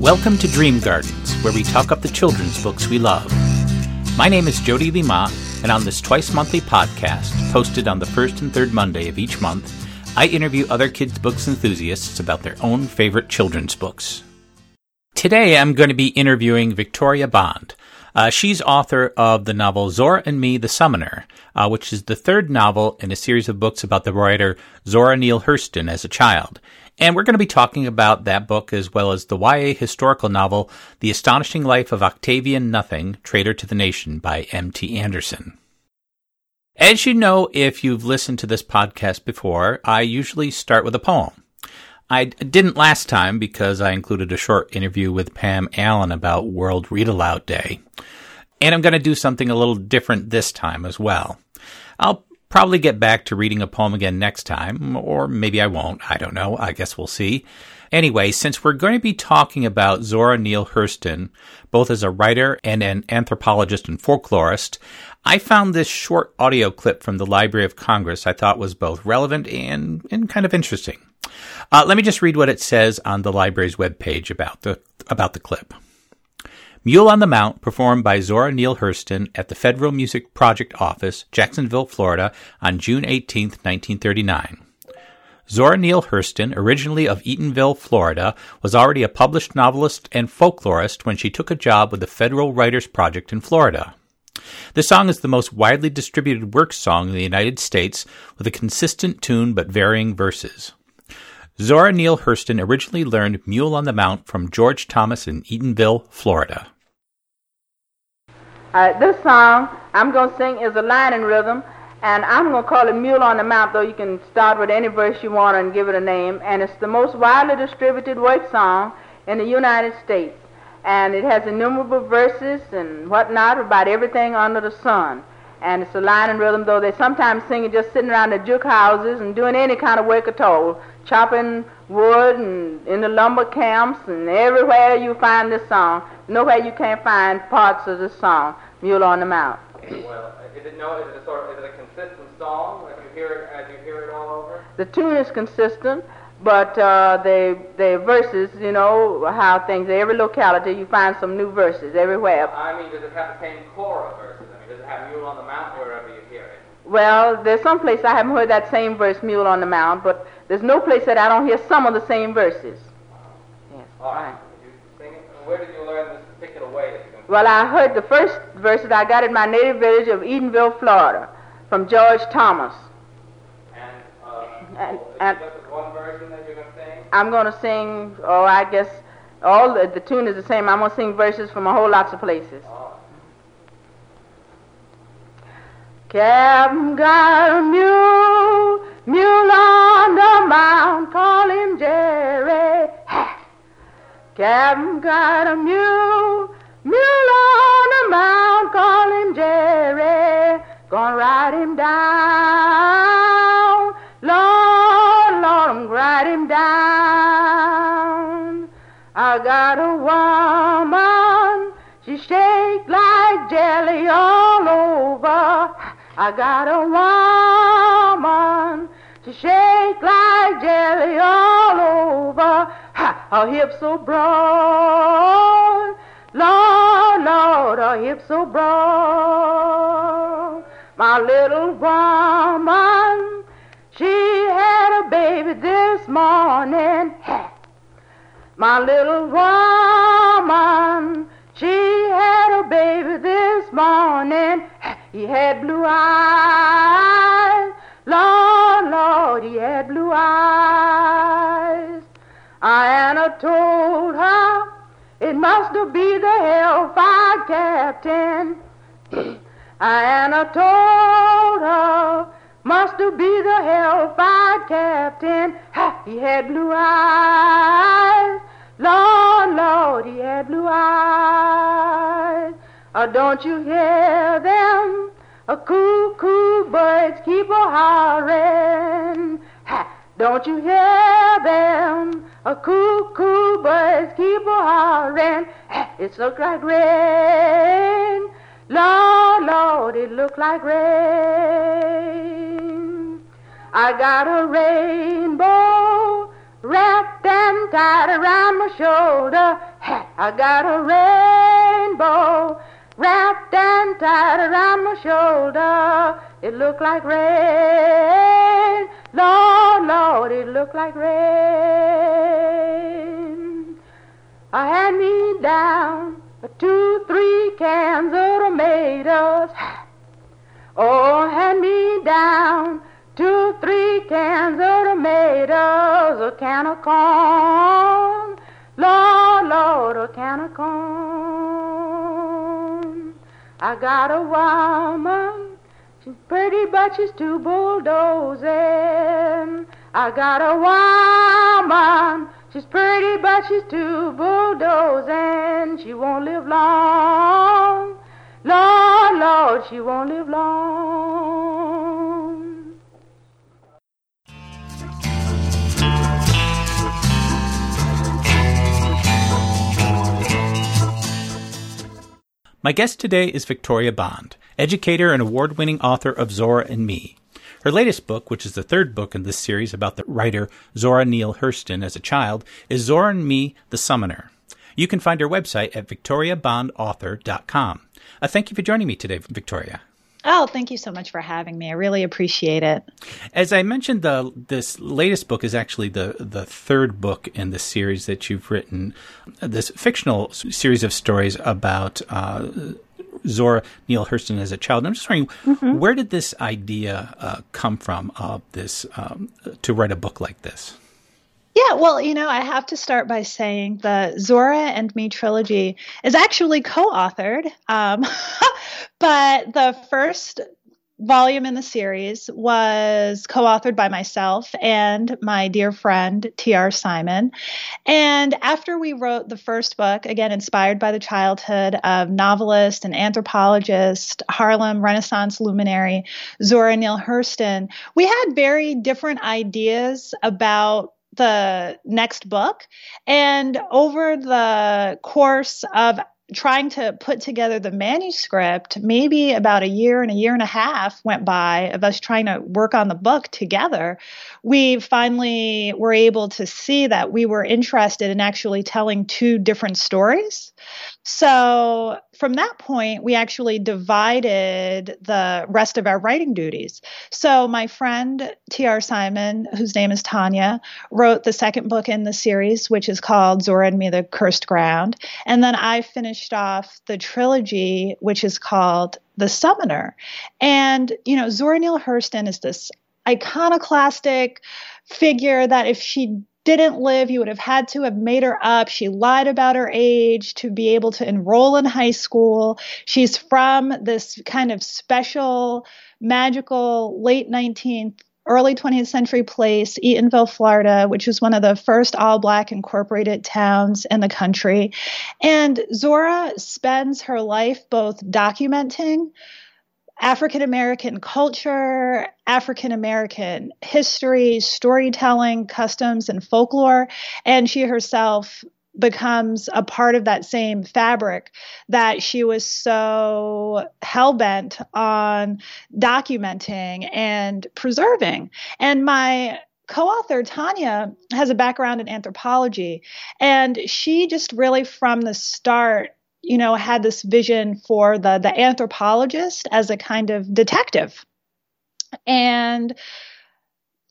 Welcome to Dream Gardens, where we talk up the children's books we love. My name is Jody Lima, and on this twice monthly podcast, posted on the first and third Monday of each month, I interview other kids' books enthusiasts about their own favorite children's books. Today I'm going to be interviewing Victoria Bond. Uh, she's author of the novel Zora and Me, the Summoner, uh, which is the third novel in a series of books about the writer Zora Neale Hurston as a child. And we're going to be talking about that book as well as the YA historical novel The Astonishing Life of Octavian Nothing, Traitor to the Nation by M.T. Anderson. As you know, if you've listened to this podcast before, I usually start with a poem. I didn't last time because I included a short interview with Pam Allyn about World Read Aloud Day. And I'm going to do something a little different this time as well. I'll probably get back to reading a poem again next time, or maybe I won't. I don't know. I guess we'll see. Anyway, since we're going to be talking about Zora Neale Hurston, both as a writer and an anthropologist and folklorist, I found this short audio clip from the Library of Congress I thought was both relevant and, and kind of interesting. Uh, let me just read what it says on the library's webpage about the about the clip. Mule on the Mount, performed by Zora Neale Hurston at the Federal Music Project Office, Jacksonville, Florida, on June 18, 1939. Zora Neale Hurston, originally of Eatonville, Florida, was already a published novelist and folklorist when she took a job with the Federal Writers Project in Florida. The song is the most widely distributed work song in the United States with a consistent tune but varying verses. Zora Neale Hurston originally learned Mule on the Mount from George Thomas in Eatonville, Florida. Uh, this song I'm going to sing is a line and rhythm, and I'm going to call it Mule on the Mount, though you can start with any verse you want and give it a name. And it's the most widely distributed work song in the United States. And it has innumerable verses and whatnot about everything under the sun and it's a line and rhythm, though they sometimes sing it just sitting around the juke houses and doing any kind of work at all, chopping wood and in the lumber camps and everywhere you find this song. Nowhere you can't find parts of this song, Mule on the Mount. Well, is it no? Is it a sort? Of, is it a consistent song as you hear it as you hear it all over? The tune is consistent, but uh, the the verses, you know how things. Every locality you find some new verses everywhere. I mean, does it have the same of verses? Have Mule on the Mount wherever you hear it? Well, there's some place I haven't heard that same verse, Mule on the Mount, but there's no place that I don't hear some of the same verses. Yes. All right. It? Where did you learn this particular way that you can Well, I heard the first verse that I got in my native village of Eatonville, Florida, from George Thomas. And, uh, And- and- one version that you're going to sing? I'm going to sing, oh, I guess all the, the tune is the same. I'm going to sing verses from a whole lots of places. Oh. Captain got a mule, mule on the mound, call him Jerry. Captain got a mule, mule on the mound, call him Jerry. Gonna ride him down, Lord, Lord, I'm ride him down. I got a woman, she shake like jelly all over. I got a woman, to shake like jelly all over. Ha, her hips so broad, Lord, Lord, her hips so broad. My little woman, she had a baby this morning. Ha. My little woman, she had a baby this morning. He had blue eyes. Lord, Lord, he had blue eyes. Anna told her it must be the hellfire captain. Anna told her must be the hellfire captain. Ha, he had blue eyes. Lord, Lord, he had blue eyes. Oh, don't you hear them? Uh, a cuckoo birds keep a hollering. Don't you hear them? A cuckoo birds keep a hollering. Ha, uh, it looks like rain. Lord, Lord, it looked like rain. I got a rainbow wrapped and tied around my shoulder. I got a rainbow wrapped and tied around my shoulder. It looked like rain. Lord, Lord, it looked like rain. I had me down two, three cans of tomatoes. Oh, hand me down two, three cans of tomatoes, a can of corn. Lord, Lord, a can of corn. I got a woman, she's pretty, but she's too bulldozing. I got a woman, she's pretty, but she's too bulldozing. She won't live long. Lord, Lord, she won't live long. My guest today is Victoria Bond, educator and award winning author of Zora and Me. Her latest book, which is the third book in this series about the writer Zora Neale Hurston as a child, is Zora and Me, the Summoner. You can find her website at victoriabondauthor.com. Uh, thank you for joining me today, Victoria. Oh, thank you so much for having me. I really appreciate it. As I mentioned, the this latest book is actually the the third book in the series that you've written. This fictional series of stories about uh, Zora Neale Hurston as a child. I'm just wondering, mm-hmm. where did this idea uh, come from of this um, to write a book like this? Yeah, well, you know, I have to start by saying the Zora and Me trilogy is actually co authored, um, but the first volume in the series was co authored by myself and my dear friend T.R. Simon. And after we wrote the first book, again inspired by the childhood of novelist and anthropologist, Harlem Renaissance luminary Zora Neale Hurston, we had very different ideas about the next book. And over the course of trying to put together the manuscript, maybe about a year and a year and a half went by of us trying to work on the book together. We finally were able to see that we were interested in actually telling two different stories. So from that point, we actually divided the rest of our writing duties. So my friend T.R. Simon, whose name is Tanya, wrote the second book in the series, which is called Zora and Me, the Cursed Ground. And then I finished off the trilogy, which is called The Summoner. And, you know, Zora Neale Hurston is this iconoclastic figure that if she didn't live. You would have had to have made her up. She lied about her age to be able to enroll in high school. She's from this kind of special, magical late 19th early 20th century place, Eatonville, Florida, which was one of the first all black incorporated towns in the country. And Zora spends her life both documenting African American culture, African American history, storytelling, customs, and folklore. And she herself becomes a part of that same fabric that she was so hell bent on documenting and preserving. And my co-author Tanya has a background in anthropology and she just really from the start you know, had this vision for the the anthropologist as a kind of detective. And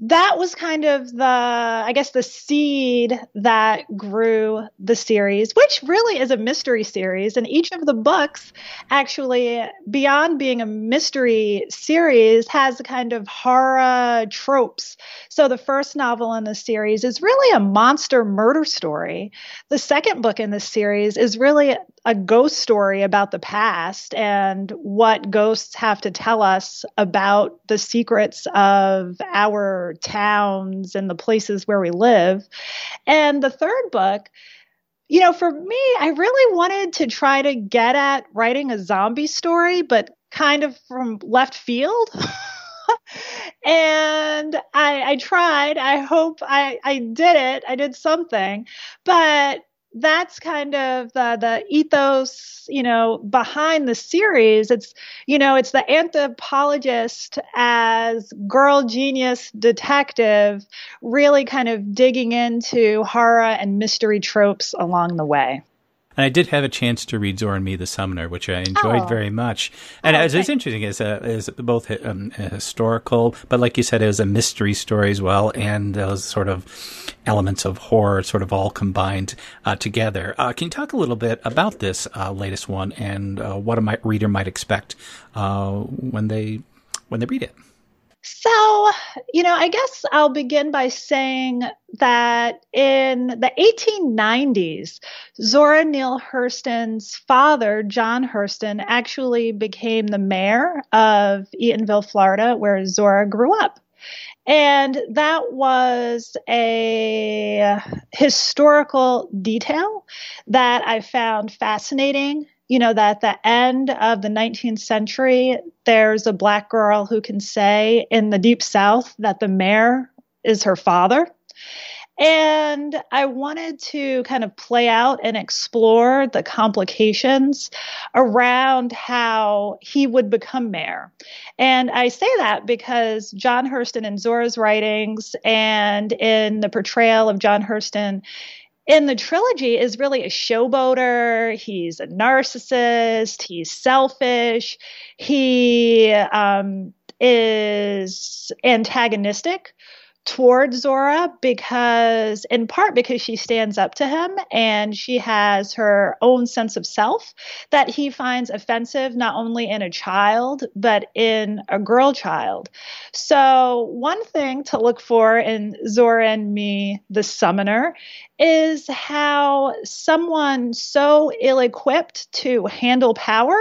that was kind of the i guess the seed that grew the series which really is a mystery series. And each of the books actually beyond being a mystery series has a kind of horror tropes. So the first novel in the series is really a monster murder story. The second book in the series is really a ghost story about the past and what ghosts have to tell us about the secrets of our towns and the places where we live. And the third book, you know, for me, I really wanted to try to get at writing a zombie story, but kind of from left field. and I, I tried. I hope I, I did it. I did something. But that's kind of the, the ethos, you know, behind the series. It's, you know, it's the anthropologist as girl genius detective, really kind of digging into horror and mystery tropes along the way. And I did have a chance to read Zora and Me, the Summoner, which I enjoyed Oh. very much. And Oh, it was, it's interesting, it's, a, it's both um, a historical, but like you said, it was a mystery story as well, and those sort of elements of horror sort of all combined uh, together. Uh, can you talk a little bit about this uh, latest one and uh, what a reader might expect uh, when they when they read it? So, you know, I guess I'll begin by saying that in the 1890s, Zora Neale Hurston's father, John Hurston, actually became the mayor of Eatonville, Florida, where Zora grew up. And that was a historical detail that I found fascinating. You know, that at the end of the 19th century, there's a black girl who can say in the deep south that the mayor is her father. And I wanted to kind of play out and explore the complications around how he would become mayor. And I say that because John Hurston in Zora's writings and in the portrayal of John Hurston in the trilogy is really a showboater. He's a narcissist. He's selfish. He um, is antagonistic towards Zora because, in part, because she stands up to him and she has her own sense of self that he finds offensive not only in a child, but in a girl child. So, one thing to look for in Zora and me, the summoner, is how someone so ill equipped to handle power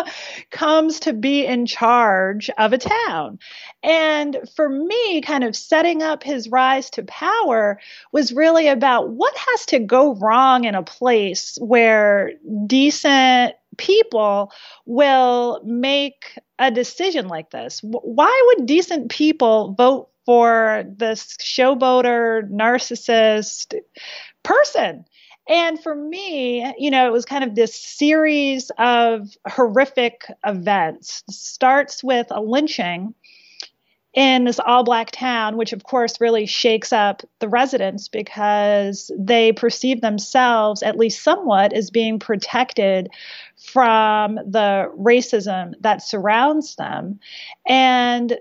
comes to be in charge of a town. And for me, kind of setting up his rise to power was really about what has to go wrong in a place where decent people will make a decision like this. Why would decent people vote for this showboater, narcissist person? And for me, you know, it was kind of this series of horrific events. Starts with a lynching in this all black town, which of course really shakes up the residents because they perceive themselves, at least somewhat, as being protected from the racism that surrounds them. And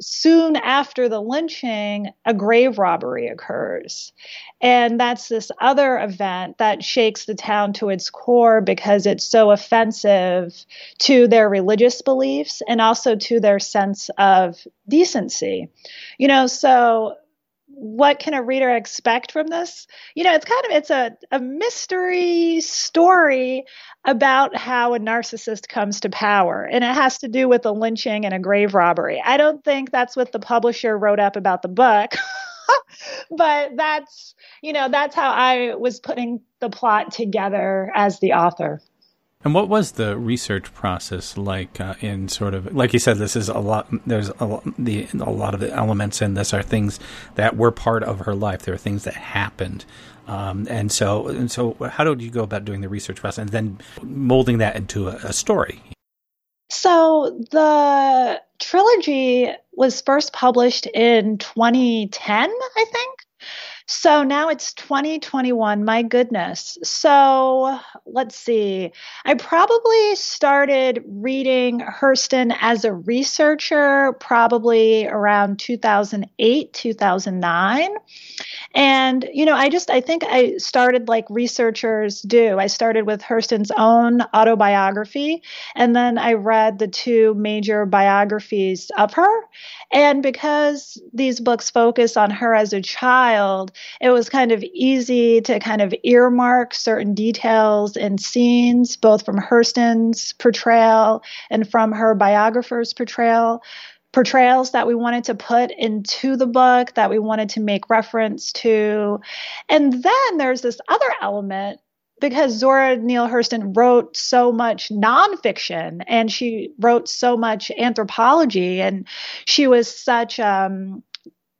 soon after the lynching, a grave robbery occurs. And that's this other event that shakes the town to its core because it's so offensive to their religious beliefs and also to their sense of decency. You know, so what can a reader expect from this? You know, it's kind of it's a, a mystery story about how a narcissist comes to power. And it has to do with a lynching and a grave robbery. I don't think that's what the publisher wrote up about the book. but that's, you know, that's how I was putting the plot together as the author. And what was the research process like uh, in sort of like you said? This is a lot. There's a lot, the a lot of the elements in this are things that were part of her life. There are things that happened, um, and so and so. How did you go about doing the research process and then molding that into a, a story? So the trilogy was first published in 2010, I think. So now it's 2021. My goodness. So let's see. I probably started reading Hurston as a researcher probably around 2008, 2009. And, you know, I just, I think I started like researchers do. I started with Hurston's own autobiography, and then I read the two major biographies of her. And because these books focus on her as a child, it was kind of easy to kind of earmark certain details and scenes, both from Hurston's portrayal and from her biographer's portrayal portrayals that we wanted to put into the book that we wanted to make reference to. And then there's this other element because Zora Neale Hurston wrote so much nonfiction and she wrote so much anthropology and she was such um,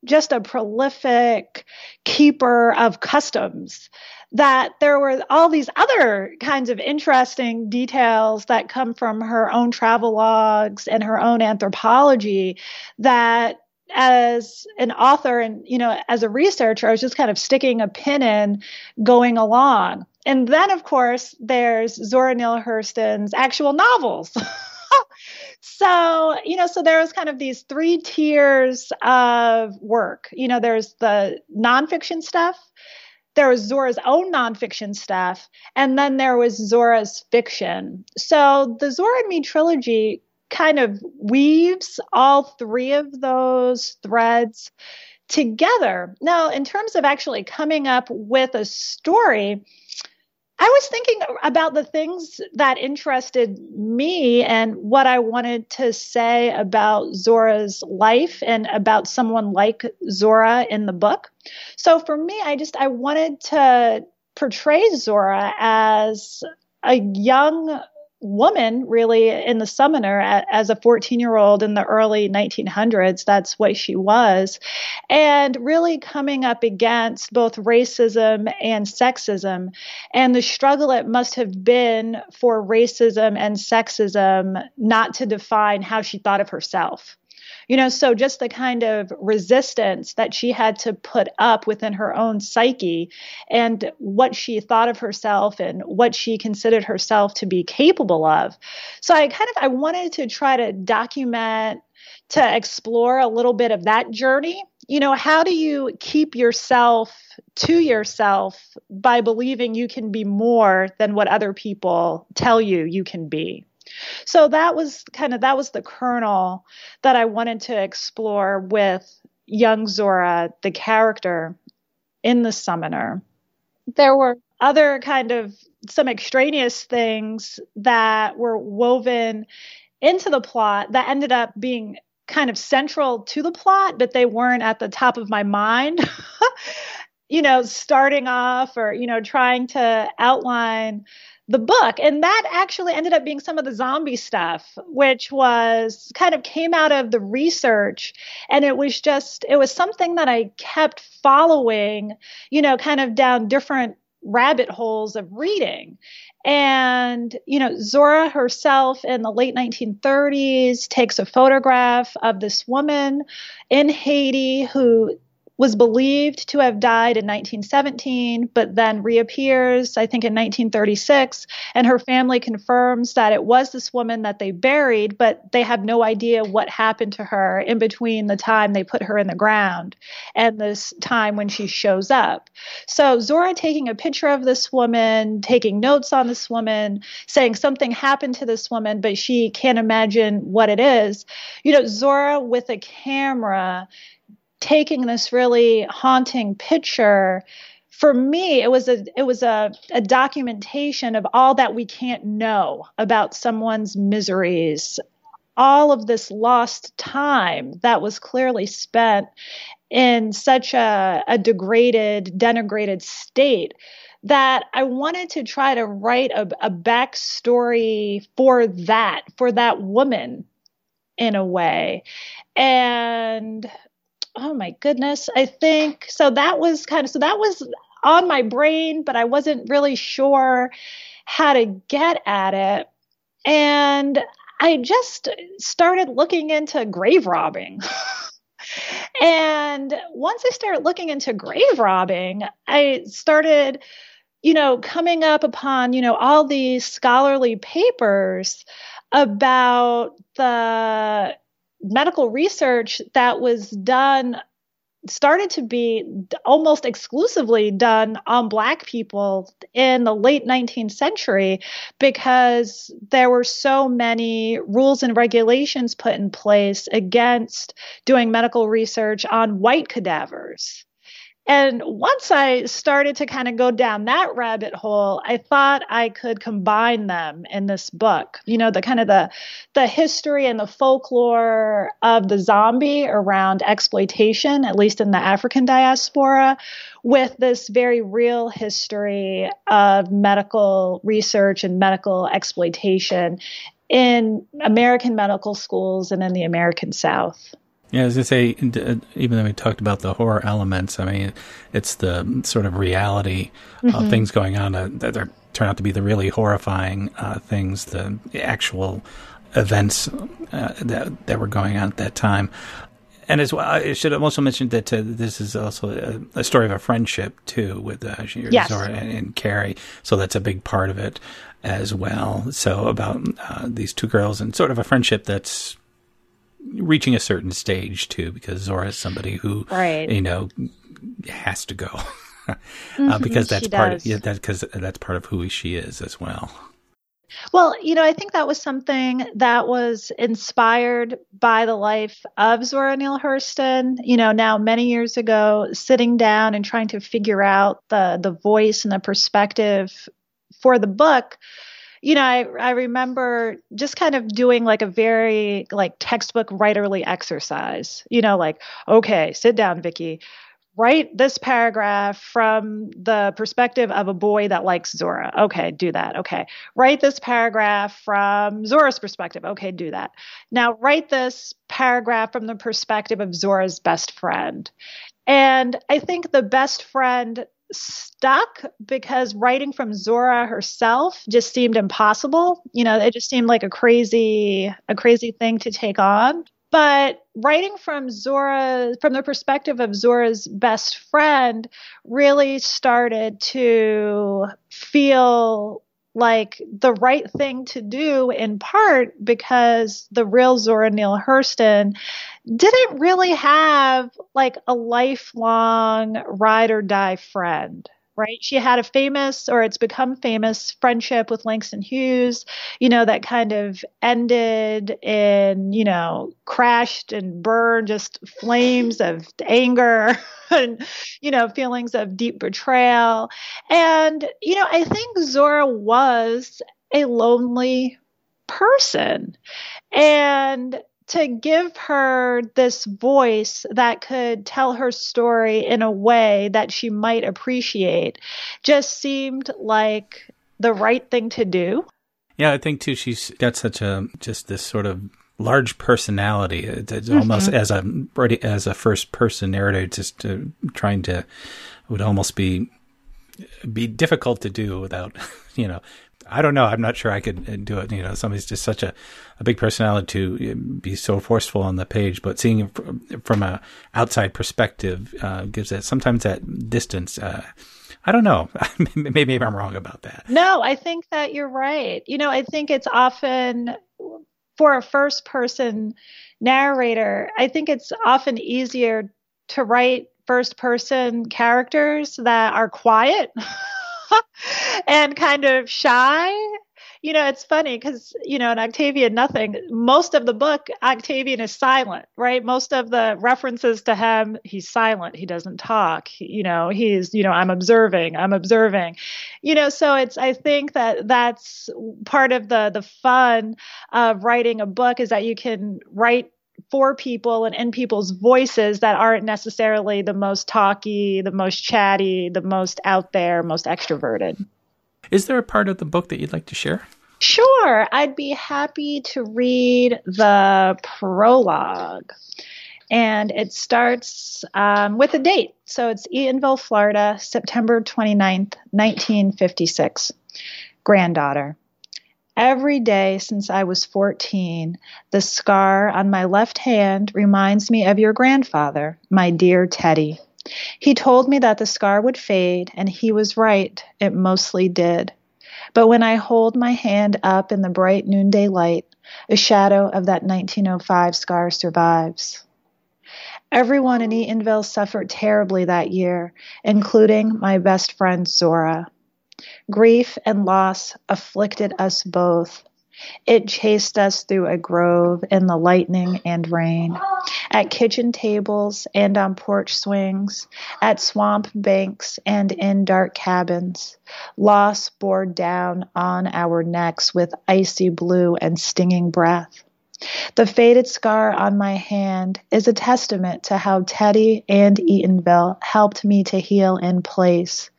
just a prolific keeper of customs that there were all these other kinds of interesting details that come from her own travel logs and her own anthropology that as an author and you know as a researcher i was just kind of sticking a pin in going along and then, of course, there's Zora Neale Hurston's actual novels. so, you know, so there was kind of these three tiers of work. You know, there's the nonfiction stuff, there was Zora's own nonfiction stuff, and then there was Zora's fiction. So the Zora and Me trilogy kind of weaves all three of those threads together. Now, in terms of actually coming up with a story, I was thinking about the things that interested me and what I wanted to say about Zora's life and about someone like Zora in the book. So for me, I just I wanted to portray Zora as a young woman really in the summoner as a 14 year old in the early 1900s that's what she was. And really coming up against both racism and sexism. And the struggle it must have been for racism and sexism not to define how she thought of herself you know, so just the kind of resistance that she had to put up within her own psyche and what she thought of herself and what she considered herself to be capable of. So I kind of I wanted to try to document to explore a little bit of that journey. You know, how do you keep yourself to yourself by believing you can be more than what other people tell you you can be? So that was kind of that was the kernel that I wanted to explore with young Zora, the character in the summoner. There were other kind of some extraneous things that were woven into the plot that ended up being kind of central to the plot, but they weren't at the top of my mind. you know, starting off or, you know, trying to outline the book. And that actually ended up being some of the zombie stuff, which was kind of came out of the research. And it was just, it was something that I kept following, you know, kind of down different rabbit holes of reading. And, you know, Zora herself in the late 1930s takes a photograph of this woman in Haiti who was believed to have died in 1917, but then reappears, I think, in 1936. And her family confirms that it was this woman that they buried, but they have no idea what happened to her in between the time they put her in the ground and this time when she shows up. So Zora taking a picture of this woman, taking notes on this woman, saying something happened to this woman, but she can't imagine what it is. You know, Zora with a camera taking this really haunting picture for me it was a it was a, a documentation of all that we can't know about someone's miseries all of this lost time that was clearly spent in such a, a degraded denigrated state that I wanted to try to write a, a backstory for that, for that woman in a way. And oh my goodness, I think so. That was kind of so that was on my brain, but I wasn't really sure how to get at it. And I just started looking into grave robbing. and once I started looking into grave robbing, I started, you know, coming up upon, you know, all these scholarly papers about the medical research that was done started to be almost exclusively done on black people in the late 19th century because there were so many rules and regulations put in place against doing medical research on white cadavers. And once I started to kind of go down that rabbit hole, I thought I could combine them in this book. You know, the kind of the the history and the folklore of the zombie around exploitation, at least in the African diaspora, with this very real history of medical research and medical exploitation in American medical schools and in the American South. Yeah, as I say, uh, even though we talked about the horror elements, I mean, it's the sort of reality mm-hmm. of things going on that are, turn out to be the really horrifying uh, things, the actual events uh, that that were going on at that time. And as well, I should have also mentioned that uh, this is also a, a, story of a friendship too with uh, yes. Zora and, and, Carrie. So that's a big part of it as well. So about uh, these two girls and sort of a friendship that's reaching a certain stage too, because Zora is somebody who, right. you know, has to go. mm-hmm, uh, because that's part does. of yeah, that because that's part of who she is as well. Well, you know, I think that was something that was inspired by the life of Zora Neale Hurston. You know, now many years ago, sitting down and trying to figure out the the voice and the perspective for the book. You know, I I remember just kind of doing like a very like textbook writerly exercise. You know, like okay, sit down, Vicky write this paragraph from the perspective of a boy that likes Zora. Okay, do that. Okay. Write this paragraph from Zora's perspective. Okay, do that. Now write this paragraph from the perspective of Zora's best friend. And I think the best friend stuck because writing from Zora herself just seemed impossible. You know, it just seemed like a crazy a crazy thing to take on. But writing from Zora, from the perspective of Zora's best friend, really started to feel like the right thing to do in part because the real Zora Neale Hurston didn't really have like a lifelong ride or die friend right? She had a famous, or it's become famous, friendship with Langston Hughes, you know, that kind of ended in, you know, crashed and burned, just flames of anger and, you know, feelings of deep betrayal. And, you know, I think Zora was a lonely person. And to give her this voice that could tell her story in a way that she might appreciate just seemed like the right thing to do. Yeah, I think too she's got such a just this sort of large personality. It's, it's mm-hmm. almost as a as a first person narrator, just uh, trying to would almost be be difficult to do without you know I don't know. I'm not sure I could uh, do it. You know, somebody's just such a, a big personality to uh, be so forceful on the page, but seeing it from a outside perspective uh, gives it sometimes that distance. Uh, I don't know. maybe, I'm wrong about that. No, I think that you're right. You know, I think it's often for a first person narrator, I think it's often easier to write first person characters that are quiet. and kind of shy. You know, it's funny because, you know, in Octavian Nothing, most of the book, Octavian is silent, right? Most of the references to him, he's silent. He doesn't talk. He, you know, he's, you know, I'm observing, I'm observing. You know, so it's, I think that that's part of the, the fun of writing a book is that you can write for people and in people's voices that aren't necessarily the most talky, the most chatty, the most out there, most extroverted. Is there a part of the book that you'd like to share? Sure, I'd be happy to read the prologue. And it starts um, with a date. So it's Eatonville, Florida, September 29th, 1956. Granddaughter. Every day since I was 14, the scar on my left hand reminds me of your grandfather, my dear Teddy. He told me that the scar would fade, and he was right, it mostly did. But when I hold my hand up in the bright noonday light, a shadow of that 1905 scar survives. Everyone in Eatonville suffered terribly that year, including my best friend Zora. Grief and loss afflicted us both. It chased us through a grove in the lightning and rain, at kitchen tables and on porch swings, at swamp banks and in dark cabins. Loss bore down on our necks with icy blue and stinging breath. The faded scar on my hand is a testament to how Teddy and Eatonville helped me to heal in place.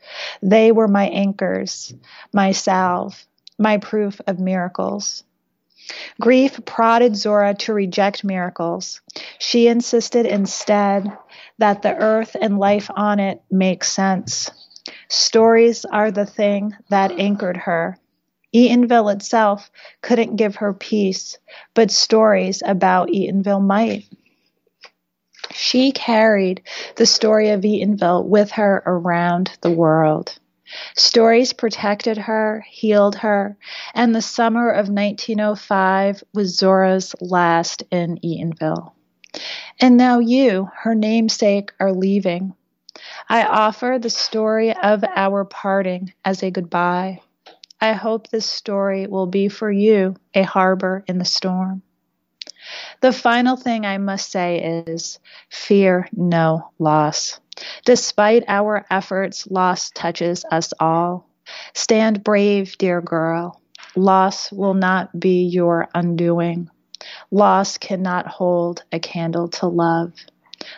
They were my anchors, my salve, my proof of miracles. Grief prodded Zora to reject miracles. She insisted instead that the earth and life on it make sense. Stories are the thing that anchored her. Eatonville itself couldn't give her peace, but stories about Eatonville might. She carried the story of Eatonville with her around the world. Stories protected her, healed her, and the summer of 1905 was Zora's last in Eatonville. And now you, her namesake, are leaving. I offer the story of our parting as a goodbye. I hope this story will be for you a harbor in the storm. The final thing I must say is fear no loss. Despite our efforts, loss touches us all. Stand brave, dear girl. Loss will not be your undoing. Loss cannot hold a candle to love.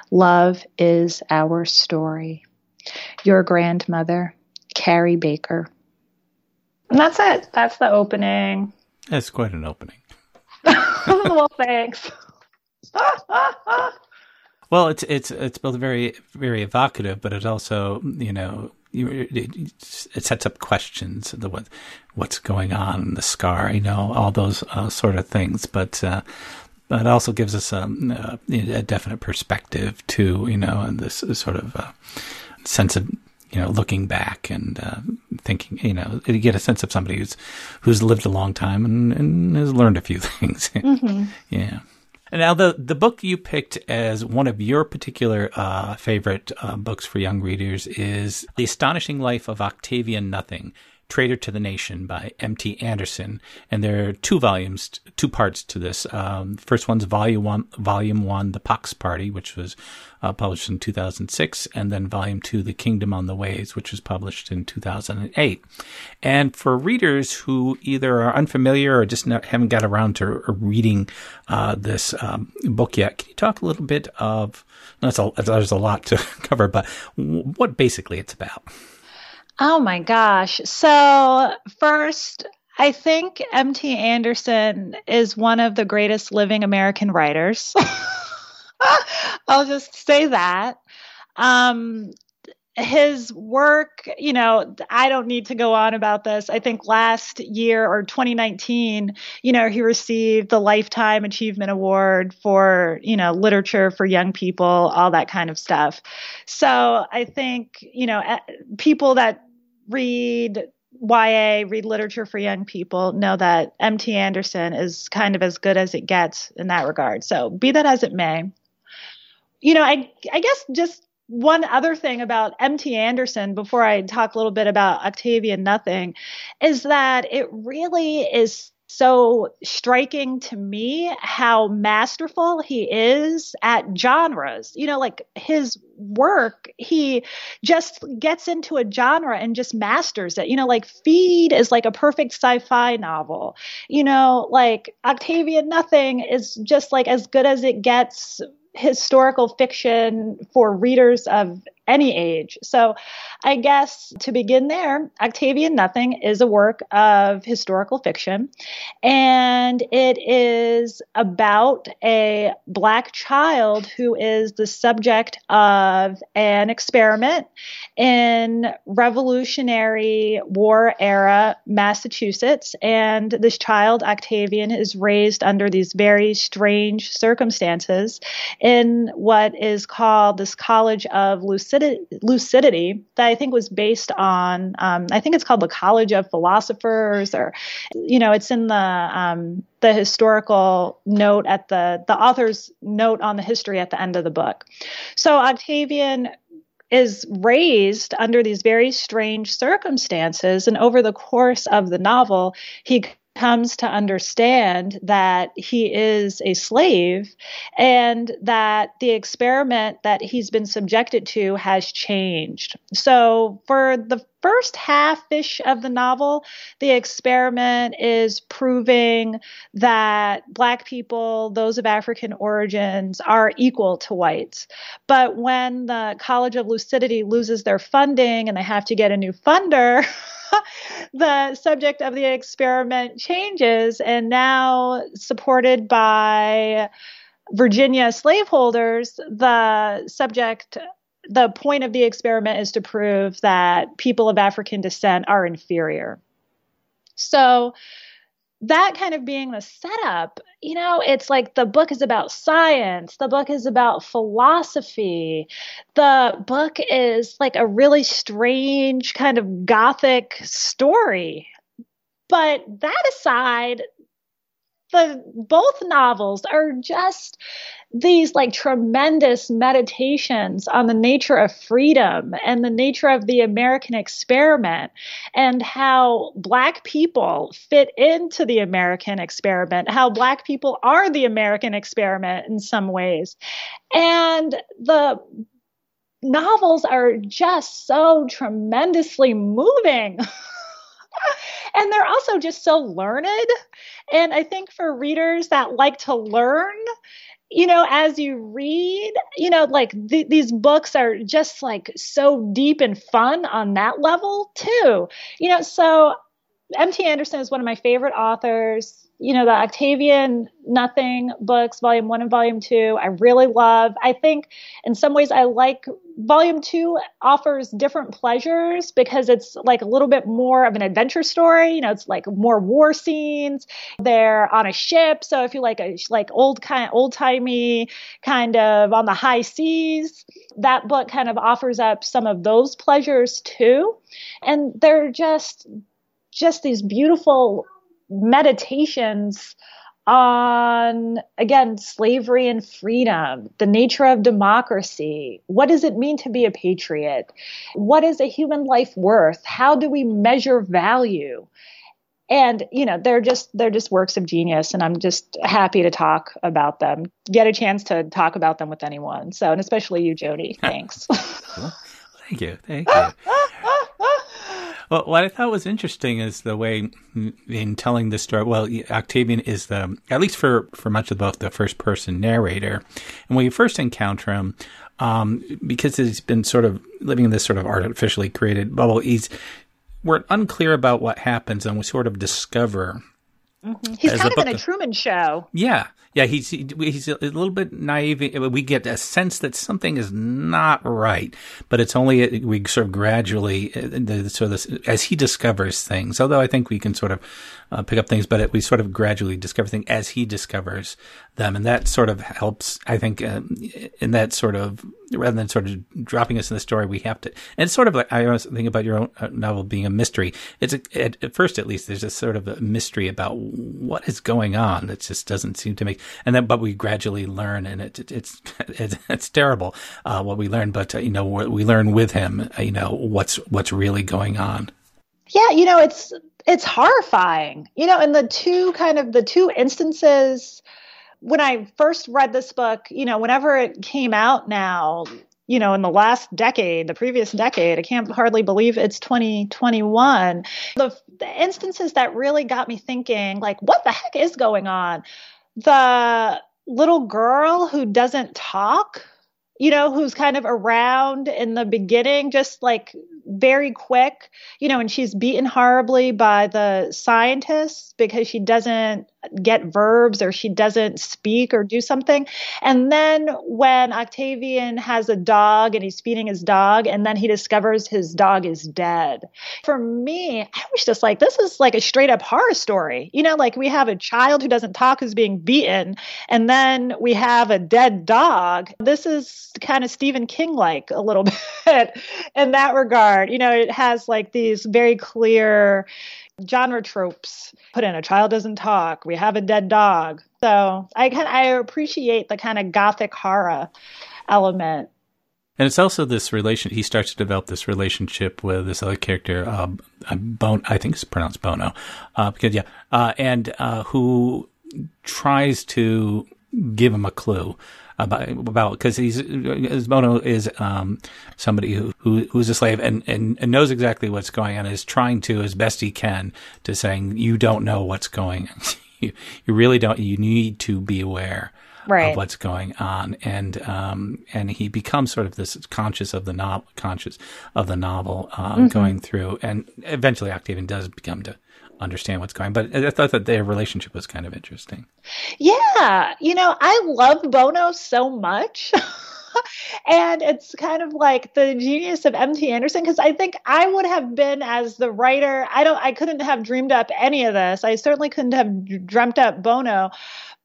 Love is our story. Your grandmother, Carrie Baker. And that's it. That's the opening. That's quite an opening. well, thanks. well, it's it's it's both very very evocative, but it also you know it, it sets up questions the what what's going on the scar you know all those uh, sort of things but uh, but it also gives us a, a, definite perspective too you know and this, this sort of uh, sense of you know looking back and uh, thinking you know you get a sense of somebody who's who's lived a long time and, and has learned a few things mm-hmm. yeah And now, the the book you picked as one of your particular uh, favorite uh, books for young readers is "The Astonishing Life of Octavian Nothing: Traitor to the Nation by M.T. Anderson, and there are two volumes, two parts to this. Um, first one's volume one, volume one, The Pox Party, which was uh, published in 2006, and then volume two, The Kingdom on the Waves, which was published in 2008. And for readers who either are unfamiliar or just not, haven't got around to reading uh, this um, book yet, can you talk a little bit of? There's a, there's a lot to cover, but what basically it's about. Oh my gosh. So, first, I think M.T. Anderson is one of the greatest living American writers. I'll just say that. Um, his work, you know, I don't need to go on about this. I think last year or 2019, you know, he received the Lifetime Achievement Award for, you know, literature for young people, all that kind of stuff. So I think, you know, people that read YA, read literature for young people, know that MT Anderson is kind of as good as it gets in that regard. So be that as it may. You know, I I guess just one other thing about MT Anderson before I talk a little bit about Octavian Nothing is that it really is so striking to me how masterful he is at genres. You know, like his work, he just gets into a genre and just masters it. You know, like Feed is like a perfect sci fi novel. You know, like Octavian Nothing is just like as good as it gets historical fiction for readers of any age. So I guess to begin there, Octavian Nothing is a work of historical fiction, and it is about a black child who is the subject of an experiment in Revolutionary War era Massachusetts. And this child, Octavian, is raised under these very strange circumstances in what is called this College of Lucidity, Lucidity that I think was based on, um, I think it's called the College of Philosophers, or, you know, it's in the, um, the historical note at the the author's note on the history at the end of the book. So Octavian is raised under these very strange circumstances. And over the course of the novel, he comes to understand that he is a slave and that the experiment that he's been subjected to has changed. So, for the first half ish of the novel, the experiment is proving that Black people, those of African origins, are equal to whites. But when the College of Lucidity loses their funding and they have to get a new funder, the subject of the experiment changes, and now supported by Virginia slaveholders, the subject, the point of the experiment is to prove that people of African descent are inferior. So that kind of being the setup, you know, it's like the book is about science, the book is about philosophy, the book is like a really strange kind of gothic story. But that aside, the both novels are just these like tremendous meditations on the nature of freedom and the nature of the American experiment and how black people fit into the American experiment, how black people are the American experiment in some ways. And the novels are just so tremendously moving. and they're also just so learned. And I think for readers that like to learn, you know, as you read, you know, like th- these books are just like so deep and fun on that level too. You know, so M.T. Anderson is one of my favorite authors you know, the Octavian Nothing books, volume one and volume two, I really love. I think in some ways I like volume two offers different pleasures because it's like a little bit more of an adventure story. You know, it's like more war scenes. They're on a ship. So if you like a like old kind old timey kind of on the high seas, that book kind of offers up some of those pleasures too. And they're just just these beautiful meditations on again slavery and freedom the nature of democracy. What does it mean to be a patriot? What is a human life worth? How do we measure value? And you know they're just they're just works of genius and i'm just happy to talk about them get a chance to talk about them with anyone. So and especially you jody. Thanks. Thank you. Thank you well, what I thought was interesting is the way in telling the story. Well, Octavian is the at least for for much of both the first person narrator, and when you first encounter him, um, because he's been sort of living in this sort of artificially created bubble, he's we're unclear about what happens, and we sort of discover. Mm-hmm. He's kind of in a Truman Show. Yeah, yeah, he's he's a little bit naive. We get a sense that something is not right, but it's only we sort of gradually, uh, so this as he discovers things. Although I think we can sort of uh, pick up things, but it, we sort of gradually discover things as he discovers them, and that sort of helps. I think uh, in that sort of rather than sort of dropping us in the story, we have to. And it's sort of like I always think about your own uh, novel being a mystery. It's a, at, at, first, at least, there's a sort of a mystery about what is going on that just doesn't seem to make. And then, but we gradually learn, and it, it it's it's, it's terrible uh, what we learn. But uh, you know, we learn with him. Uh, you know what's what's really going on. Yeah, you know, it's it's horrifying. You know, and the two kind of the two instances when I first read this book, you know, whenever it came out now, you know, in the last decade, the previous decade, I can't hardly believe it's 2021. The, the instances that really got me thinking, like, what the heck is going on? The little girl who doesn't talk, you know, who's kind of around in the beginning, just like very quick, you know, and she's beaten horribly by the scientists because she doesn't get verbs or she doesn't speak or do something. And then when Octavian has a dog and he's feeding his dog, and then he discovers his dog is dead. For me, I was just like, this is like a straight up horror story. You know, like we have a child who doesn't talk who's being beaten, and then we have a dead dog. This is kind of Stephen King like a little bit in that regard. You know, it has like these very clear genre tropes put in a child doesn't talk we have a dead dog so i can i appreciate the kind of gothic horror element and it's also this relation. He starts to develop this relationship with this other character, uh, Bon. I think it's pronounced Bono, uh, because yeah, uh, and uh, who tries to give him a clue about about because he's Bono is um, somebody who, who who's a slave and, and, and knows exactly what's going on is trying to as best he can to saying you don't know what's going on. you, you really don't you need to be aware right. of what's going on and um and he becomes sort of this conscious of the novel conscious of the novel uh, mm-hmm. going through and eventually Octavian does become to understand what's going. on. But I thought that their relationship was kind of interesting. Yeah, you know, I love Bono so much. and it's kind of like the genius of MT Anderson because I think I would have been as the writer. I don't. I couldn't have dreamed up any of this. I certainly couldn't have dreamt up Bono,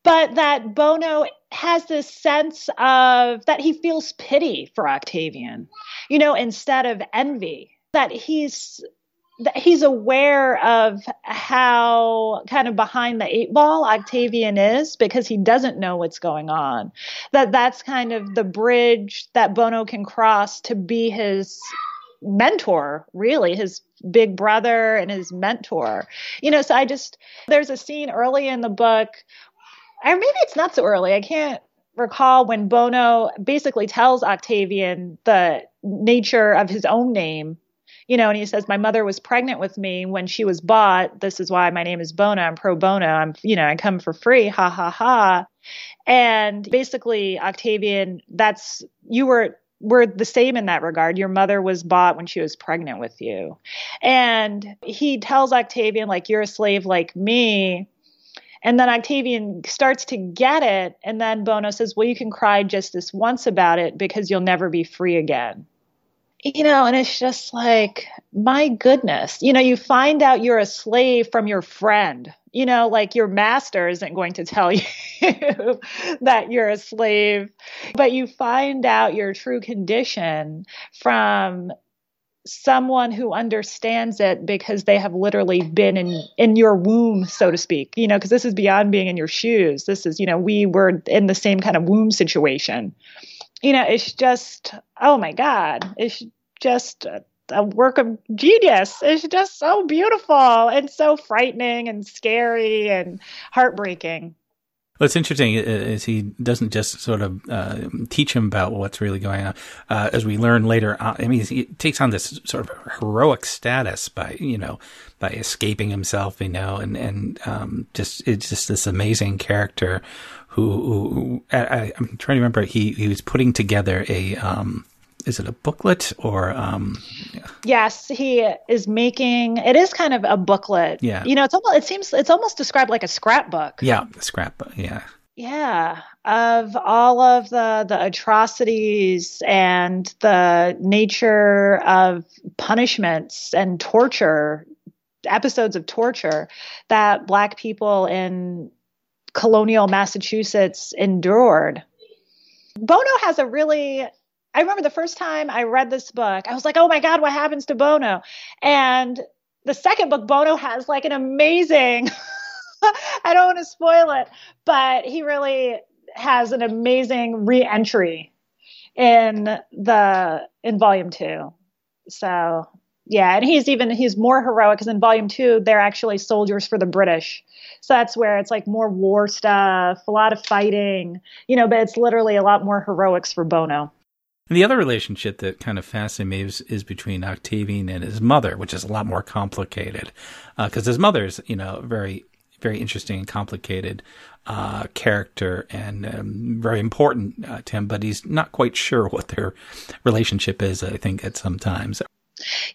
but that Bono has this sense of that he feels pity for Octavian, you know, instead of envy. That he's he's aware of how kind of behind the eight ball Octavian is because he doesn't know what's going on. That that's kind of the bridge that Bono can cross to be his mentor, really, his big brother and his mentor. You know, so I just there's a scene early in the book, or maybe it's not so early. I can't recall when Bono basically tells Octavian the nature of his own name you know, and he says, My mother was pregnant with me when she was bought. This is why my name is Bono. I'm pro bono. I'm, you know, I come for free. Ha ha ha. And basically, Octavian, that's, you were, were the same in that regard. Your mother was bought when she was pregnant with you. And he tells Octavian, like, you're a slave like me. And then Octavian starts to get it. And then Bono says, Well, you can cry just this once about it because you'll never be free again you know, and it's just like, my goodness, you know, you find out you're a slave from your friend. You know, like your master isn't going to tell you that you're a slave, but you find out your true condition from someone who understands it because they have literally been in in your womb so to speak. You know because this is beyond being in your shoes. This is you know we were in the same kind of womb situation you know, it's just, oh my God, it's just a, a work of genius. It's just so beautiful and so frightening and scary and heartbreaking. What's interesting is he doesn't just sort of uh, teach him about what's really going on. Uh, as we learn later, on, I mean, he takes on this sort of heroic status by, you know, by escaping himself, you know, and and um, just it's just this amazing character who, who I, am trying to remember. He he was putting together a. Um, is it a booklet or um yes he is making it is kind of a booklet yeah you know it's almost it seems it's almost described like a scrapbook yeah scrapbook yeah yeah of all of the the atrocities and the nature of punishments and torture episodes of torture that black people in colonial Massachusetts endured. Bono has a really I remember the first time I read this book, I was like, oh my God, what happens to Bono? And the second book, Bono has like an amazing, I don't want to spoil it, but he really has an amazing re-entry in the in volume two. So yeah, and he's even he's more heroic because in volume two they're actually soldiers for the British. So that's where it's like more war stuff, a lot of fighting, you know, but it's literally a lot more heroics for Bono. And the other relationship that kind of fascinates me is, is between Octavian and his mother, which is a lot more complicated, because uh, his mother's, you know, very, very interesting and complicated uh, character and um, very important uh, to him, but he's not quite sure what their relationship is. I think at some times.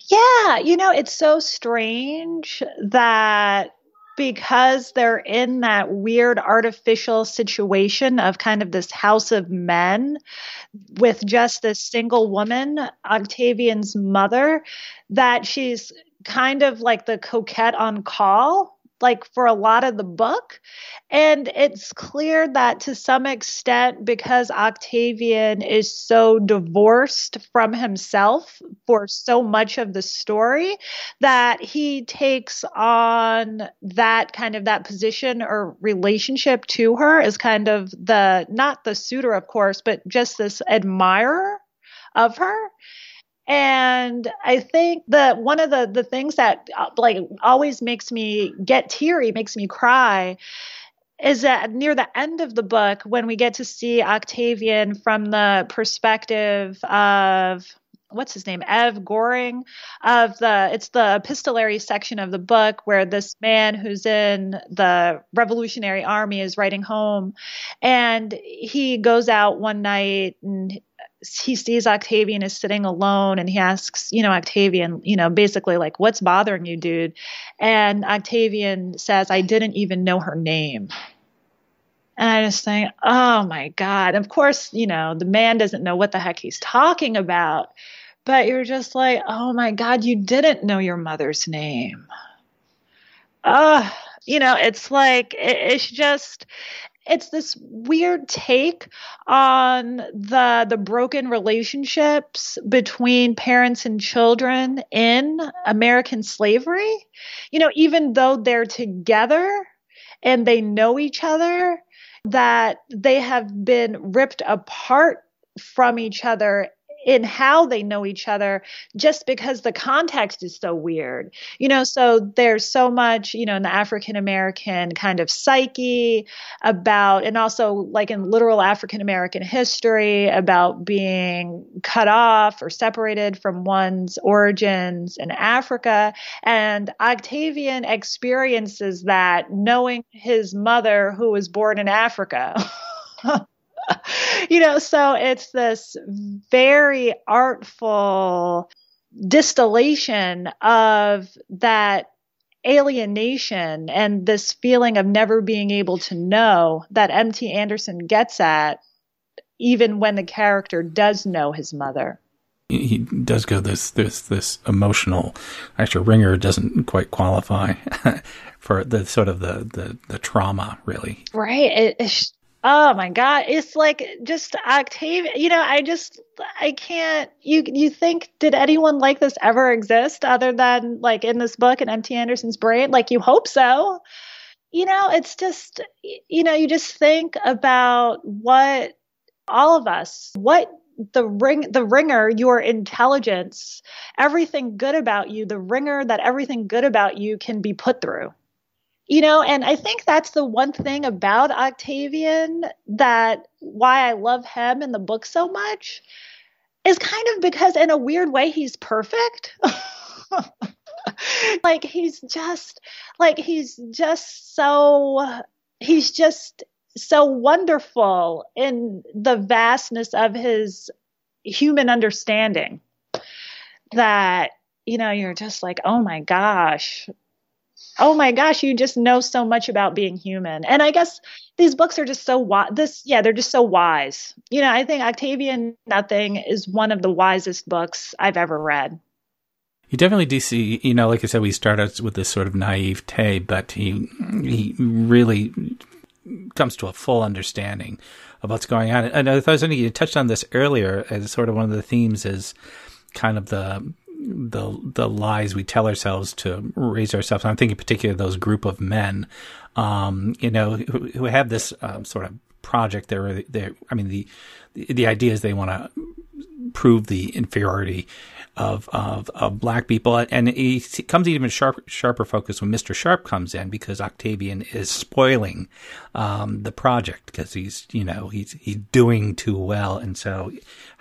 Yeah, you know, it's so strange that because they're in that weird artificial situation of kind of this house of men with just this single woman, Octavian's mother, that she's kind of like the coquette on call like for a lot of the book. And it's clear that to some extent, because Octavian is so divorced from himself for so much of the story, that he takes on that kind of that position or relationship to her as kind of the, not the suitor, of course, but just this admirer of her and I think that one of the the things that uh, like always makes me get teary, makes me cry, is that near the end of the book when we get to see Octavian from the perspective of what's his name? Ev goring of the it's the epistolary section of the book where this man who's in the revolutionary army is writing home. And he goes out one night and he sees Octavian is sitting alone and he asks, you know, Octavian, you know, basically like, what's bothering you, dude? And Octavian says, I didn't even know her name. And I just think, oh my God. Of course, you know, the man doesn't know what the heck he's talking about. But you're just like, oh my God, you didn't know your mother's name. Uh, you know, it's like, it's just, it's this weird take on the the broken relationships between parents and children in American slavery. You know, even though they're together and they know each other, that they have been ripped apart from each other in how they know each other just because the context is so weird. You know, so there's so much, you know, in the African American kind of psyche about, and also like in literal African American history about being cut off or separated from one's origins in Africa. And Octavian experiences that knowing his mother who was born in Africa. you know, so it's this very artful distillation of that alienation and this feeling of never being able to know that M.T. Anderson gets at, even when the character does know his mother. He does go this this this emotional. Actually, Wringer doesn't quite qualify for the sort of the the, the trauma, really. Right. It, it's Oh my God. It's like just Octavian, you know, I just, I can't, you, you think, did anyone like this ever exist other than like in this book and M.T. Anderson's brain? Like you hope so. You know, it's just, you know, you just think about what all of us, what the ring, the wringer, your intelligence, everything good about you, the wringer that everything good about you can be put through you know, and I think that's the one thing about Octavian that why I love him in the book so much is kind of because in a weird way he's perfect. like he's just like he's just so he's just so wonderful in the vastness of his human understanding that you know you're just like oh my gosh oh my gosh, you just know so much about being human. And I guess these books are just so wise. This, yeah, they're just so wise. You know, I think Octavian Nothing is one of the wisest books I've ever read. You definitely do see, you know, like I said, we start out with this sort of naivete, but he he really comes to a full understanding of what's going on. And I thought was you touched on this earlier as sort of one of the themes is kind of the the the lies we tell ourselves to raise ourselves. I'm thinking particularly those group of men, um, you know, who, who have this um, sort of project. They're, they I mean, the the idea is they want to prove the inferiority of, of, of black people. And he comes even sharp, sharper focus when Mr. Sharp comes in because Octavian is spoiling, um, the project because he's, you know, he's, he's doing too well. And so,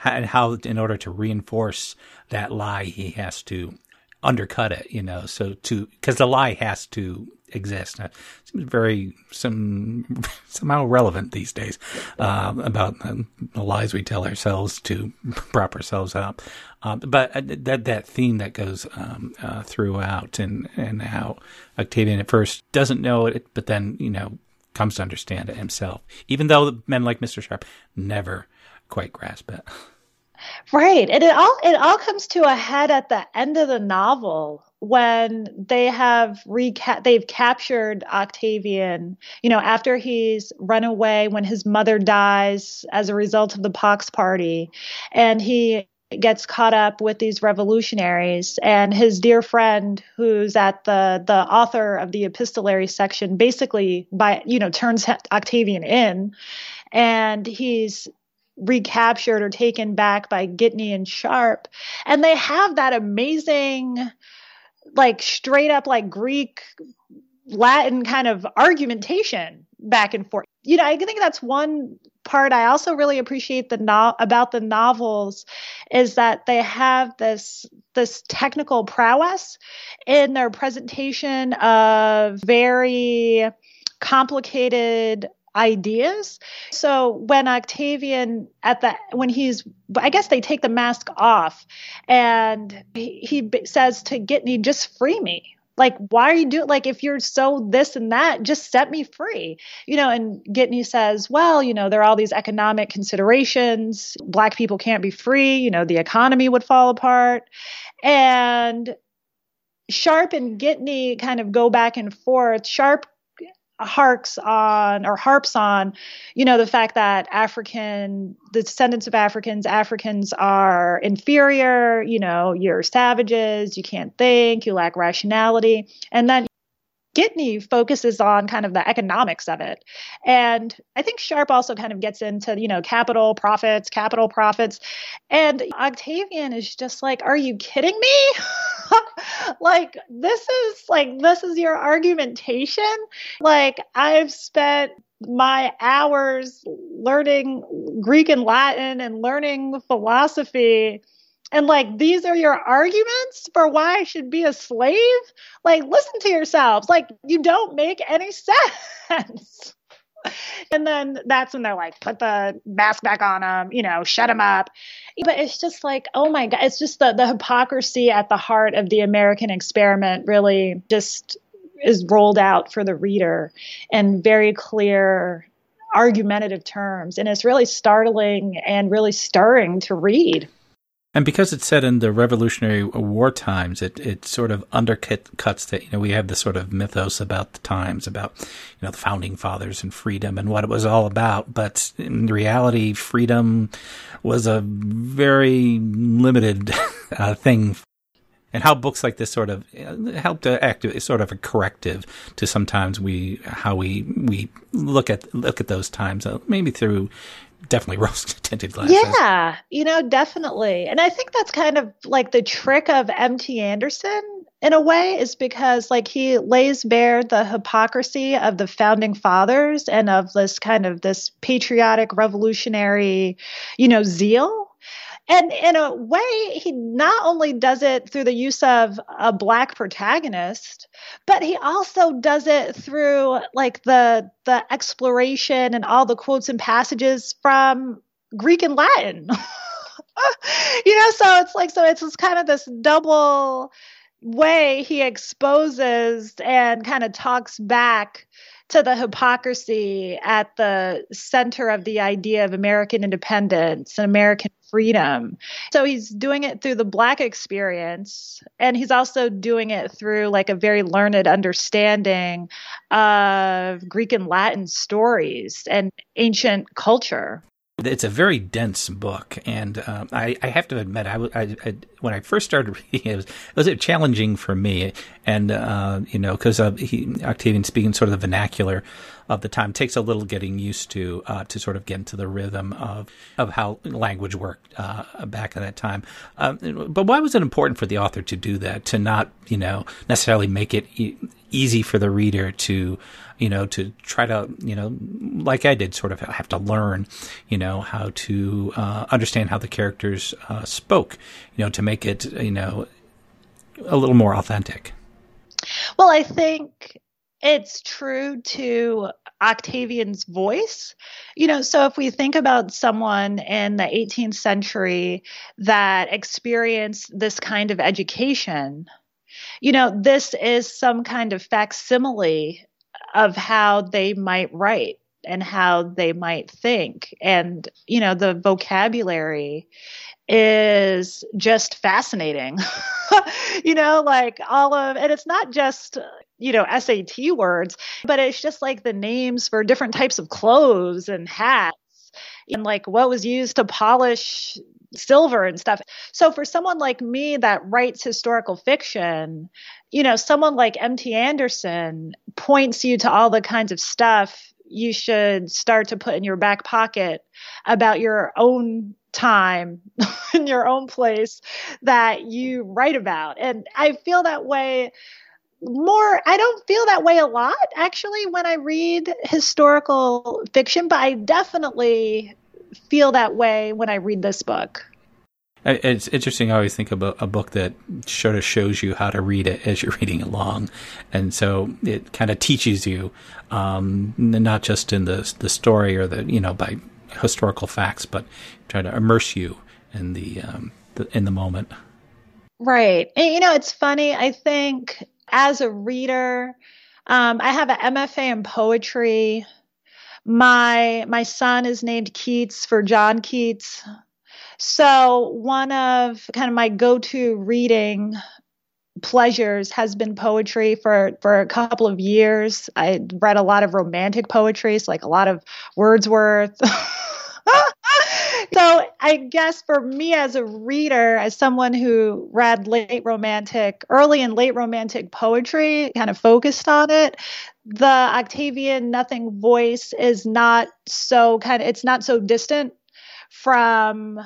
and how, in order to reinforce that lie, he has to undercut it, you know, so to, cause the lie has to exist. It seems very some somehow relevant these days uh, about the lies we tell ourselves to prop ourselves up. Uh, but uh, that that theme that goes um, uh, throughout, and and how Octavian at first doesn't know it, but then you know comes to understand it himself, even though men like Mister Sharp never quite grasp it. Right, and it all it all comes to a head at the end of the novel when they have reca- they've captured Octavian, you know, after he's run away when his mother dies as a result of the pox party, and he gets caught up with these revolutionaries and his dear friend who's at the the author of the epistolary section basically by you know turns Octavian in and he's recaptured or taken back by Gitney and Sharp and they have that amazing like straight up like Greek Latin kind of argumentation back and forth. You know, I think that's one part I also really appreciate the no- about the novels is that they have this this technical prowess in their presentation of very complicated ideas. So when Octavian at the when he's I guess they take the mask off and he, he says to Gitney just free me. Like, why are you doing like if you're so this and that, just set me free. You know, and Gitney says, well, you know, there are all these economic considerations. Black people can't be free, you know, the economy would fall apart. And Sharp and Gitney kind of go back and forth. Sharp harks on or harps on, you know, the fact that African, the descendants of Africans, Africans are inferior, you know, you're savages, you can't think, you lack rationality. And then Gitney focuses on kind of the economics of it. And I think Sharp also kind of gets into, you know, capital profits, capital profits. And Octavian is just like, are you kidding me? like, this is like, this is your argumentation. Like, I've spent my hours learning Greek and Latin and learning philosophy and like these are your arguments for why I should be a slave? Like listen to yourselves. Like you don't make any sense. and then that's when they're like put the mask back on them, you know, shut them up. But it's just like, oh my god, it's just the the hypocrisy at the heart of the American experiment really just is rolled out for the reader in very clear argumentative terms and it's really startling and really stirring to read. And because it's set in the Revolutionary War times, it, it sort of undercuts that, you know, we have this sort of mythos about the times, about, you know, the founding fathers and freedom and what it was all about. But in reality, freedom was a very limited uh, thing. And how books like this sort of uh, help to act as sort of a corrective to sometimes we how we we look at look at those times, uh, maybe through definitely rose tinted glasses. Yeah, you know, definitely. And I think that's kind of like the trick of MT Anderson in a way is because like he lays bare the hypocrisy of the founding fathers and of this kind of this patriotic revolutionary, you know, zeal and in a way, he not only does it through the use of a black protagonist, but he also does it through like the the exploration and all the quotes and passages from Greek and Latin. you know, so it's like so it's kind of this double way he exposes and kind of talks back to the hypocrisy at the center of the idea of American independence and American freedom. So he's doing it through the black experience and he's also doing it through like a very learned understanding of Greek and Latin stories and ancient culture. It's a very dense book, and um, I, I, have to admit, I, I, I, when I first started reading it, was, it was challenging for me, and uh, you know, because uh, Octavian speaking sort of the vernacular of the time takes a little getting used to uh, to sort of get into the rhythm of of how language worked uh, back at that time. Um, but why was it important for the author to do that? To not, you know, necessarily make it e- easy for the reader to you know, to try to, you know, like I did, sort of have to learn, you know, how to uh, understand how the characters uh, spoke, you know, to make it, you know, a little more authentic. Well, I think it's true to Octavian's voice. You know, so if we think about someone in the 18th century that experienced this kind of education, you know, this is some kind of facsimile of how they might write and how they might think. And, you know, the vocabulary is just fascinating. you know, like all of, and it's not just, you know, SAT words, but it's just like the names for different types of clothes and hats and like what was used to polish silver and stuff. So for someone like me that writes historical fiction, you know, someone like MT Anderson points you to all the kinds of stuff you should start to put in your back pocket about your own time in your own place that you write about. And I feel that way more I don't feel that way a lot actually when I read historical fiction, but I definitely feel that way when I read this book. It's interesting. I always think about a book that sort of shows you how to read it as you're reading along, and so it kind of teaches you, um, not just in the the story or the you know by historical facts, but try to immerse you in the, um, the in the moment. Right. And, you know, it's funny. I think as a reader, um, I have an MFA in poetry. My my son is named Keats for John Keats. So one of kind of my go-to reading pleasures has been poetry for for a couple of years. I read a lot of romantic poetry, so like a lot of Wordsworth. so I guess for me as a reader, as someone who read late romantic, early and late romantic poetry, kind of focused on it, the Octavian Nothing voice is not so kind of it's not so distant from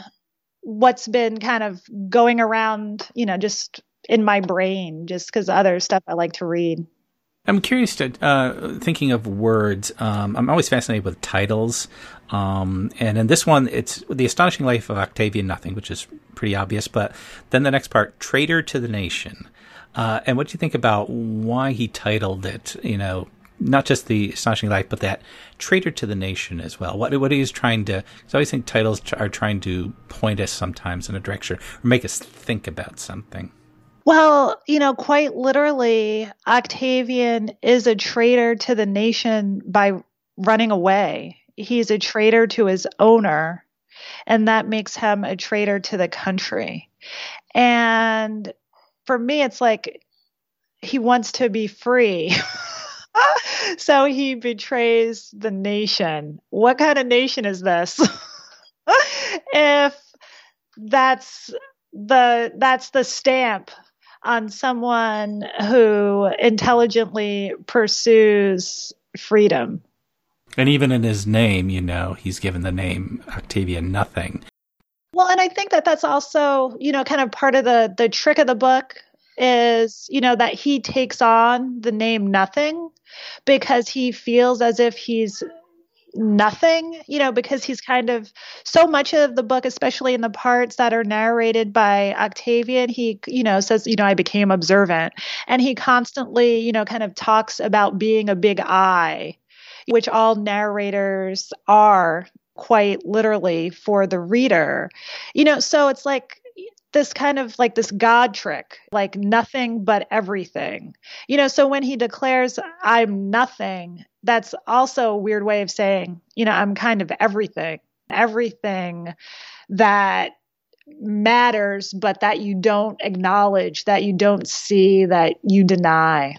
what's been kind of going around, you know, just in my brain, just because other stuff I like to read. I'm curious to uh, thinking of words. Um, I'm always fascinated with titles, um, and in this one, it's the astonishing life of Octavian Nothing, which is pretty obvious. But then the next part, traitor to the nation. Uh, and what do you think about why he titled it? You know, not just the astonishing life, but that traitor to the nation as well. What what he's trying to? I always think titles are trying to point us sometimes in a direction or make us think about something. Well, you know, quite literally, Octavian is a traitor to the nation by running away. He's a traitor to his owner, and that makes him a traitor to the country. And for me, it's like he wants to be free. so he betrays the nation. What kind of nation is this? if that's the that's the stamp on someone who intelligently pursues freedom. And even in his name, you know, he's given the name Octavian Nothing. Well, and I think that that's also, you know, kind of part of the the trick of the book is, you know, that he takes on the name Nothing because he feels as if he's nothing, you know, because he's kind of so much of the book, especially in the parts that are narrated by Octavian, he, you know, says, you know, I became observant. And he constantly, you know, kind of talks about being a big I, which all narrators are quite literally for the reader. You know, so it's like this kind of like this God trick, like nothing but everything. You know, so when he declares, I'm nothing, that's also a weird way of saying, you know, I'm kind of everything, everything that matters, but that you don't acknowledge, that you don't see, that you deny.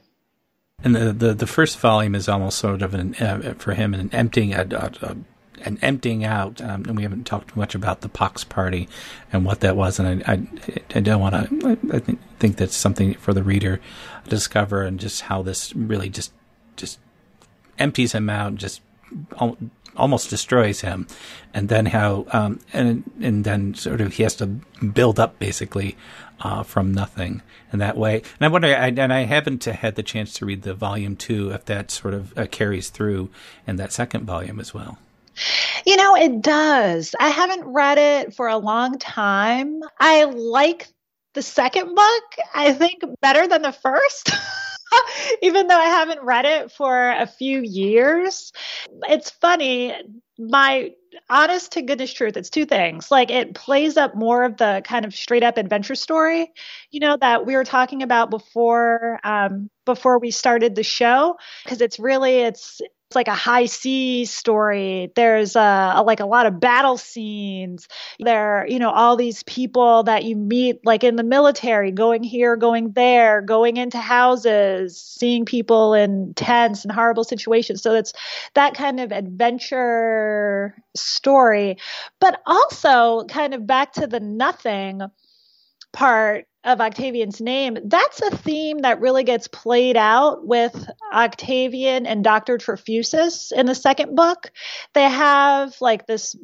And the, the, the first volume is almost sort of an, uh, for him an emptying, a, a, a and emptying out. Um, and we haven't talked much about the pox party and what that was. And I, I, I don't want to. I think, think that's something for the reader to discover, and just how this really just just empties him out, just almost destroys him, and then how um, and and then sort of he has to build up basically uh, from nothing in that way. And I wonder, I, and I haven't had the chance to read the volume two, if that sort of uh, carries through in that second volume as well. You know, it does. I haven't read it for a long time. I like the second book, I think, better than the first. Even though I haven't read it for a few years. It's funny. My honest to goodness truth, it's two things. Like it plays up more of the kind of straight up adventure story, you know, that we were talking about before um, before we started the show. Because it's really it's it's like a high sea story. There's a, a, like a lot of battle scenes. There, you know, all these people that you meet like in the military, going here, going there, going into houses, seeing people in tense and horrible situations. So it's that kind of adventure story, but also kind of back to the nothing part of Octavian's name, that's a theme that really gets played out with Octavian and Dr. Trefusis in the second book. They have like this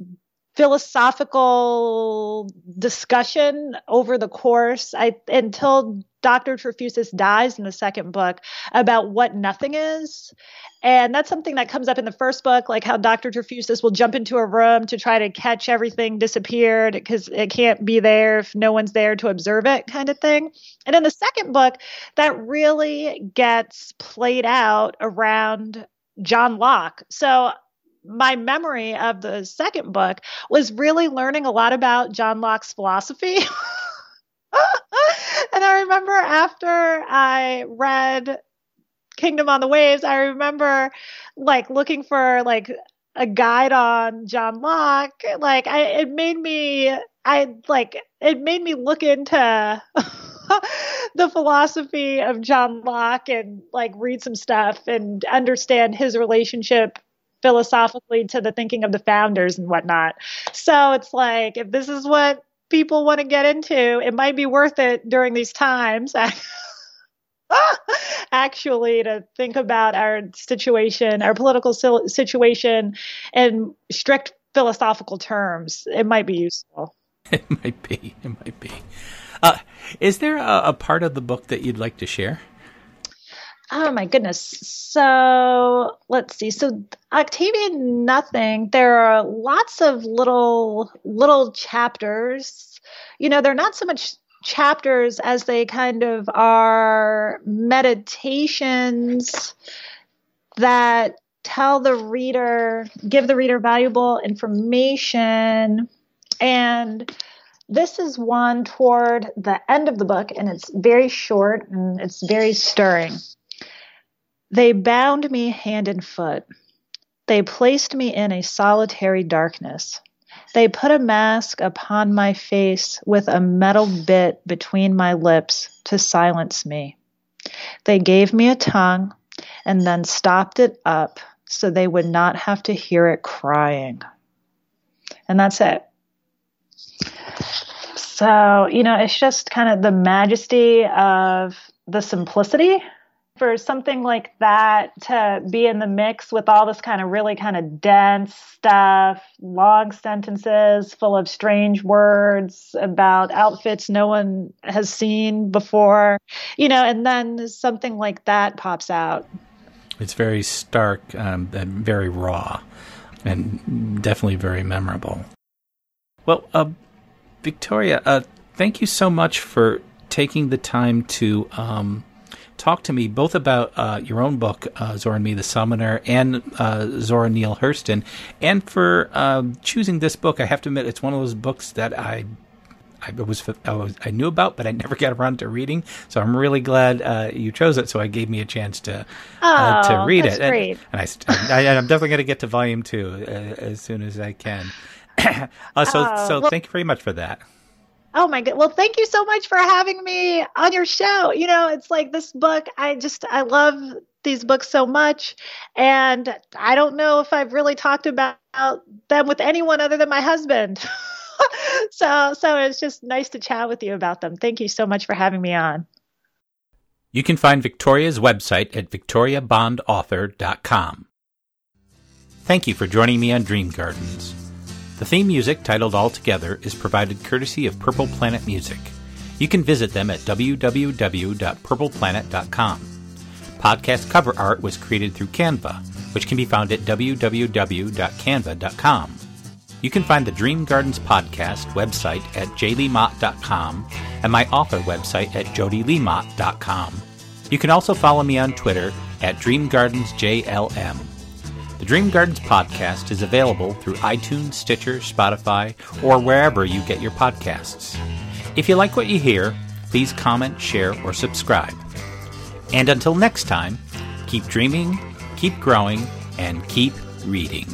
philosophical discussion over the course I, until Dr. Trefusis dies in the second book about what nothing is. And that's something that comes up in the first book, like how Dr. Trefusis will jump into a room to try to catch everything disappeared because it can't be there if no one's there to observe it, kind of thing. And in the second book, that really gets played out around John Locke. So my memory of the second book was really learning a lot about John Locke's philosophy. and I remember after I read Kingdom on the Waves, I remember like looking for like a guide on John Locke. Like I it made me I like it made me look into the philosophy of John Locke and like read some stuff and understand his relationship philosophically to the thinking of the founders and whatnot. So it's like if this is what people want to get into, it might be worth it during these times. actually to think about our situation, our political situation in strict philosophical terms. It might be useful. It might be. It might be. Uh, is there a, a, part of the book that you'd like to share? Oh my goodness. So let's see. So Octavian Nothing, there are lots of little little chapters. You know, they're not so much chapters as they kind of are meditations that tell the reader, give the reader valuable information. And this is one toward the end of the book, and it's very short and it's very stirring. They bound me hand and foot. They placed me in a solitary darkness. They put a mask upon my face with a metal bit between my lips to silence me. They gave me a tongue and then stopped it up so they would not have to hear it crying. And that's it. So, you know, it's just kind of the majesty of the simplicity for something like that to be in the mix with all this kind of really kind of dense stuff, long sentences full of strange words about outfits no one has seen before, you know, and then something like that pops out. It's very stark um, and very raw and definitely very memorable. Well, uh, Victoria, uh, thank you so much for taking the time to um, talk to me both about uh, your own book, uh, Zora and Me, the Summoner, and uh, Zora Neale Hurston, and for um, choosing this book. I have to admit, it's one of those books that I. I was, I was I knew about, but I never got around to reading. So I'm really glad uh, you chose it. So I gave me a chance to oh, to read it. And, and, I, I, am definitely going to get to volume two uh, as soon as I can. Uh, so oh, so well, thank you very much for that. Oh my god. Well, thank you so much for having me on your show. You know, it's like this book, I just I love these books so much and I don't know if I've really talked about them with anyone other than my husband. so so it's just nice to chat with you about them. Thank you so much for having me on. You can find Victoria's website at victoriabondauthor.com. Thank you for joining me on Dream Gardens. The theme music, titled All Together, is provided courtesy of Purple Planet Music. You can visit them at www.purpleplanet.com. Podcast cover art was created through Canva, which can be found at www.canva.com. You can find the Dream Gardens podcast website at jleemott.com and my author website at jodyleemott.com. You can also follow me on Twitter at DreamGardensJLM. The Dream Gardens podcast is available through iTunes, Stitcher, Spotify, or wherever you get your podcasts. If you like what you hear, please comment, share, or subscribe. And until next time, keep dreaming, keep growing, and keep reading.